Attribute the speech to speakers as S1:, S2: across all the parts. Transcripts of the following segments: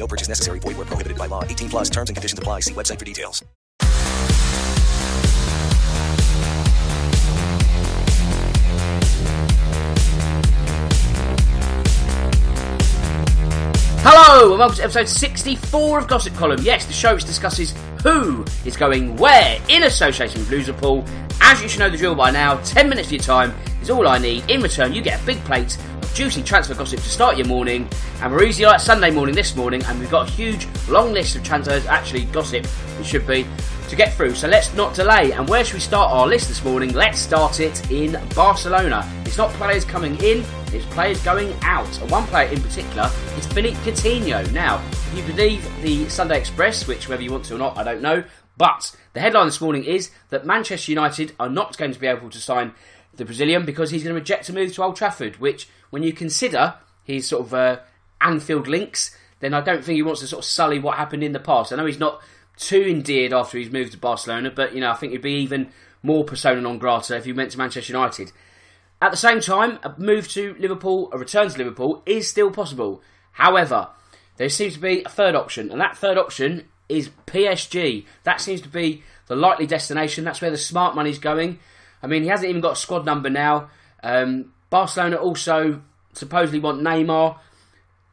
S1: No purchase necessary. Void where prohibited by law. 18 plus terms and conditions apply. See website for details.
S2: Hello, and welcome to episode 64 of Gossip Column. Yes, the show which discusses who is going where in association with Loserpool. As you should know the drill by now, 10 minutes of your time is all I need. In return, you get a big plate of juicy transfer gossip to start your morning. And we're easy like Sunday morning this morning, and we've got a huge, long list of transfers, actually, gossip, it should be, to get through. So let's not delay. And where should we start our list this morning? Let's start it in Barcelona. It's not players coming in, it's players going out. And one player in particular is Philippe Coutinho. Now, if you believe the Sunday Express, which whether you want to or not, I don't know, but the headline this morning is that Manchester United are not going to be able to sign the Brazilian because he's going to reject a move to Old Trafford, which, when you consider his sort of uh, Anfield links, then I don't think he wants to sort of sully what happened in the past. I know he's not too endeared after he's moved to Barcelona, but you know I think he'd be even more persona non grata if he went to Manchester United. At the same time, a move to Liverpool, a return to Liverpool, is still possible. However, there seems to be a third option, and that third option is PSG. That seems to be the likely destination. That's where the smart money's going. I mean, he hasn't even got a squad number now. Um, Barcelona also supposedly want Neymar.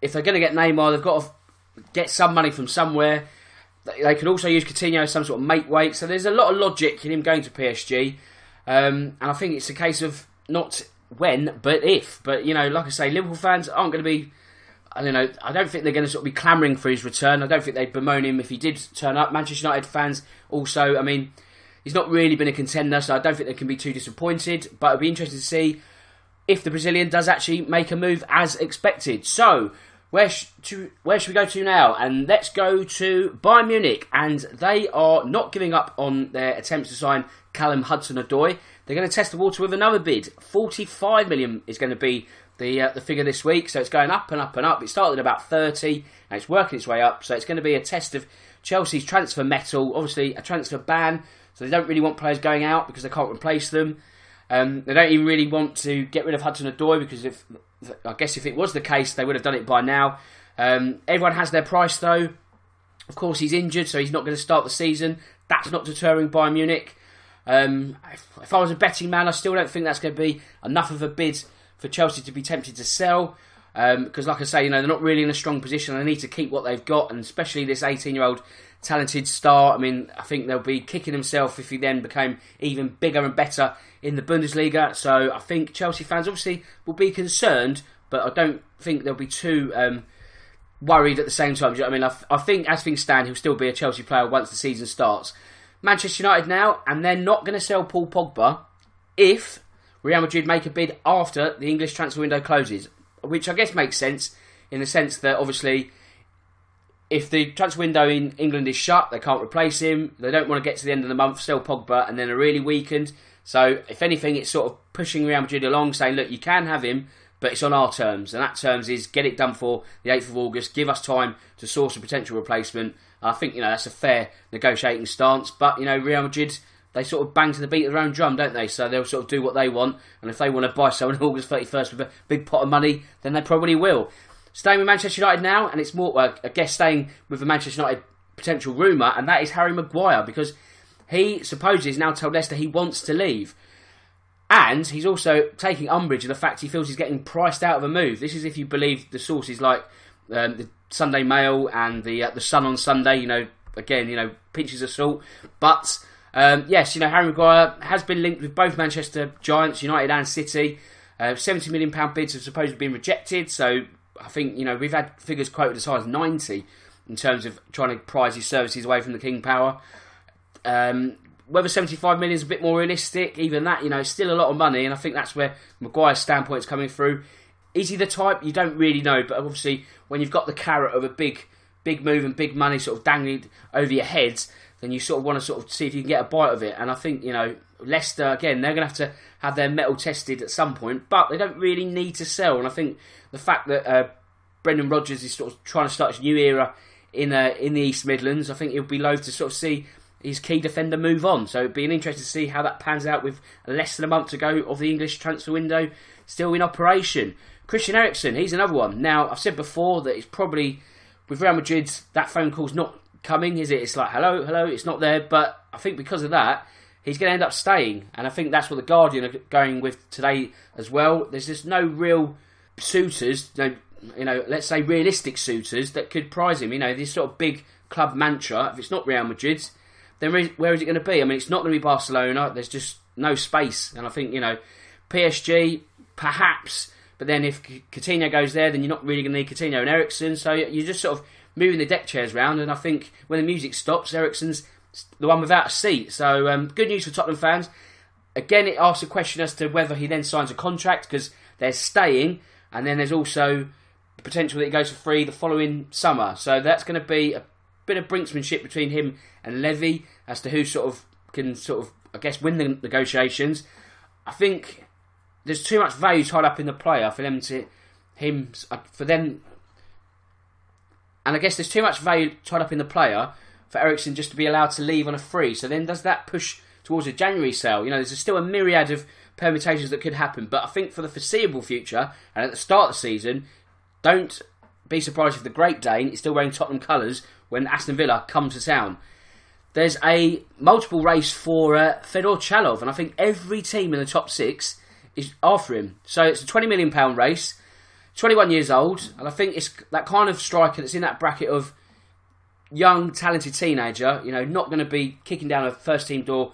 S2: If they're going to get Neymar, they've got to get some money from somewhere. They could also use Coutinho as some sort of make weight. So there's a lot of logic in him going to PSG. Um, and I think it's a case of not when, but if. But, you know, like I say, Liverpool fans aren't going to be. I don't know. I don't think they're going to sort of be clamouring for his return. I don't think they'd bemoan him if he did turn up. Manchester United fans also. I mean, he's not really been a contender, so I don't think they can be too disappointed. But it'll be interesting to see if the Brazilian does actually make a move as expected. So, where, sh- to, where should we go to now? And let's go to Bayern Munich. And they are not giving up on their attempts to sign Callum Hudson-Odoi. They're going to test the water with another bid. 45 million is going to be the uh, the figure this week. So it's going up and up and up. It started at about 30 and it's working its way up. So it's going to be a test of Chelsea's transfer mettle. Obviously, a transfer ban. So they don't really want players going out because they can't replace them. Um, they don't even really want to get rid of Hudson Odoi because if I guess if it was the case, they would have done it by now. Um, everyone has their price though. Of course, he's injured, so he's not going to start the season. That's not deterring Bayern Munich. Um, if, if, I was a betting man, I still don't think that's going to be enough of a bid for Chelsea to be tempted to sell. Because, um, like I say, you know they're not really in a strong position. They need to keep what they've got, and especially this 18-year-old talented star. I mean, I think they'll be kicking himself if he then became even bigger and better in the Bundesliga. So I think Chelsea fans obviously will be concerned, but I don't think they'll be too um, worried at the same time. I mean, I, I think as things stand, he'll still be a Chelsea player once the season starts. Manchester United now, and they're not going to sell Paul Pogba if Real Madrid make a bid after the English transfer window closes, which I guess makes sense in the sense that obviously if the transfer window in England is shut, they can't replace him. They don't want to get to the end of the month, sell Pogba, and then are really weakened. So, if anything, it's sort of pushing Real Madrid along, saying, look, you can have him, but it's on our terms. And that terms is get it done for the 8th of August, give us time to source a potential replacement, I think you know that's a fair negotiating stance. But you know, Real Madrid they sort of bang to the beat of their own drum, don't they? So they'll sort of do what they want, and if they want to buy someone August 31st with a big pot of money, then they probably will. Staying with Manchester United now, and it's more, well, I guess, staying with the Manchester United potential rumour, and that is Harry Maguire, because he supposedly has now told Leicester he wants to leave. And he's also taking umbrage of the fact he feels he's getting priced out of a move. This is if you believe the sources like um, the Sunday Mail and the uh, the Sun on Sunday. You know, again, you know, pinches of salt. But um, yes, you know, Harry Maguire has been linked with both Manchester Giants, United, and City. Uh, Seventy million pound bids have supposedly been rejected. So I think you know we've had figures quoted as high as ninety in terms of trying to prize his services away from the King Power. Um, whether 75 million is a bit more realistic, even that, you know, still a lot of money, and I think that's where Maguire's standpoint is coming through. Is he the type? You don't really know, but obviously, when you've got the carrot of a big, big move and big money sort of dangling over your heads, then you sort of want to sort of see if you can get a bite of it. And I think, you know, Leicester, again, they're going to have to have their mettle tested at some point, but they don't really need to sell. And I think the fact that uh, Brendan Rodgers is sort of trying to start a new era in uh, in the East Midlands, I think he'll be loath to sort of see his key defender move on. So it'd be an interest to see how that pans out with less than a month to go of the English transfer window still in operation. Christian Eriksen, he's another one. Now, I've said before that it's probably, with Real Madrid, that phone call's not coming, is it? It's like, hello, hello, it's not there. But I think because of that, he's going to end up staying. And I think that's what the Guardian are going with today as well. There's just no real suitors, know, you know, let's say realistic suitors that could prize him. You know, this sort of big club mantra, if it's not Real Madrid, then where is it going to be? I mean, it's not going to be Barcelona. There's just no space, and I think you know, PSG perhaps, but then if Coutinho goes there, then you're not really going to need Coutinho and Eriksen. So you're just sort of moving the deck chairs around, and I think when the music stops, Eriksen's the one without a seat. So um, good news for Tottenham fans. Again, it asks a question as to whether he then signs a contract because they're staying, and then there's also the potential that he goes for free the following summer. So that's going to be a bit of brinksmanship between him and Levy as to who sort of can sort of I guess win the negotiations. I think there's too much value tied up in the player for them to him for them, and I guess there's too much value tied up in the player for Eriksen just to be allowed to leave on a free. So then does that push towards a January sale? You know, there's still a myriad of permutations that could happen, but I think for the foreseeable future and at the start of the season, don't be surprised if the Great Dane is still wearing Tottenham colours when Aston Villa come to town. There's a multiple race for uh, Fedor Chalov, and I think every team in the top six is after him. So it's a twenty million pound race. 21 years old, and I think it's that kind of striker that's in that bracket of young, talented teenager. You know, not going to be kicking down a first team door,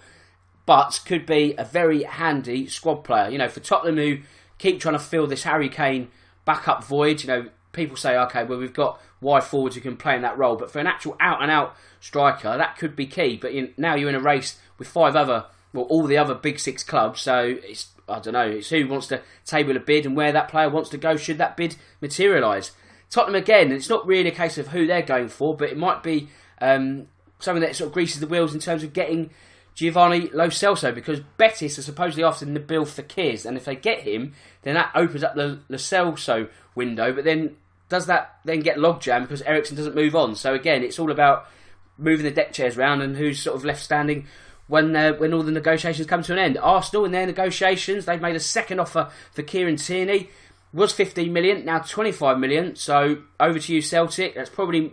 S2: but could be a very handy squad player. You know, for Tottenham who keep trying to fill this Harry Kane backup void. You know, people say, okay, well, we've got wide forwards who can play in that role, but for an actual out and out striker, that could be key. But in, now you're in a race with five other, well, all the other big six clubs, so it's, I don't know, it's who wants to table a bid and where that player wants to go should that bid materialise. Tottenham again, it's not really a case of who they're going for, but it might be um, something that sort of greases the wheels in terms of getting Giovanni Lo Celso because Betis are supposedly after Nabil Fekir, and if they get him, then that opens up the Lo Celso window. But then does that then get logjam because Eriksen doesn't move on? So again, it's all about moving the deck chairs around and who's sort of left standing when uh, when all the negotiations come to an end. Arsenal in their negotiations, they've made a second offer for Kieran Tierney. Was 15 million, now 25 million. So over to you, Celtic. That's probably,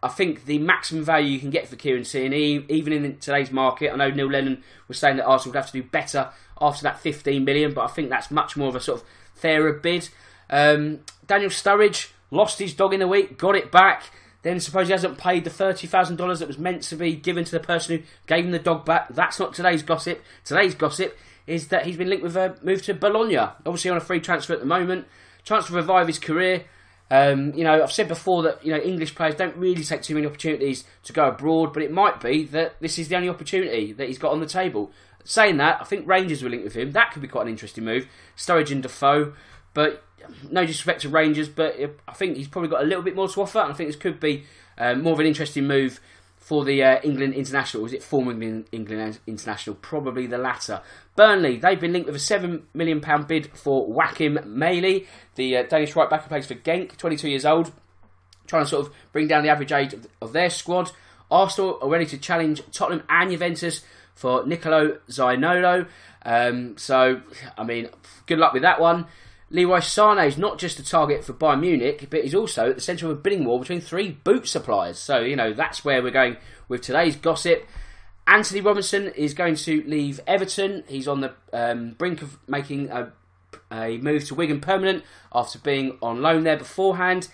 S2: I think, the maximum value you can get for Kieran Tierney, even in today's market. I know Neil Lennon was saying that Arsenal would have to do better after that 15 million, but I think that's much more of a sort of fairer bid. Um, Daniel Sturridge lost his dog in the week, got it back. Then suppose he hasn't paid the thirty thousand dollars that was meant to be given to the person who gave him the dog back. That's not today's gossip. Today's gossip is that he's been linked with a move to Bologna, obviously on a free transfer at the moment. Chance to revive his career. Um, you know, I've said before that you know English players don't really take too many opportunities to go abroad, but it might be that this is the only opportunity that he's got on the table. Saying that, I think Rangers will link with him. That could be quite an interesting move. Sturridge and Defoe, but no disrespect to Rangers, but I think he's probably got a little bit more to offer, and I think this could be um, more of an interesting move for the uh, England international. Is it former England, England international? Probably the latter. Burnley, they've been linked with a £7 million bid for Joakim Maehle, the uh, Danish right back who plays for Genk, 22 years old. trying to sort of bring down the average age of, of their squad. Arsenal are ready to challenge Tottenham and Juventus for Nicolo Zaniolo. Um, so, I mean, good luck with that one. Leroy Sané is not just a target for Bayern Munich, but he's also at the centre of a bidding war between three boot suppliers. So, you know, that's where we're going with today's gossip. Antonee Robinson is going to leave Everton. He's on the um, brink of making a, a move to Wigan permanent after being on loan there beforehand.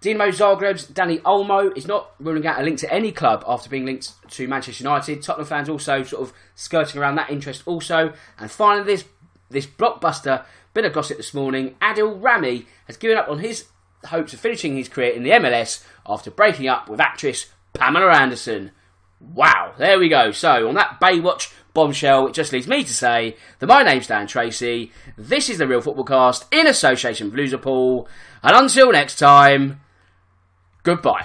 S2: Dinamo Zagreb's Dani Olmo is not ruling out a link to any club after being linked to Manchester United. Tottenham fans also sort of skirting around that interest also. And finally, this this blockbuster bit of gossip this morning. Adil Rami has given up on his hopes of finishing his career in the MLS after breaking up with actress Pamela Anderson. Wow, there we go. So, on that Baywatch bombshell, it just leaves me to say that my name's Dan Tracy. This is the Real Football Cast in association with Loserpool. And until next time, goodbye.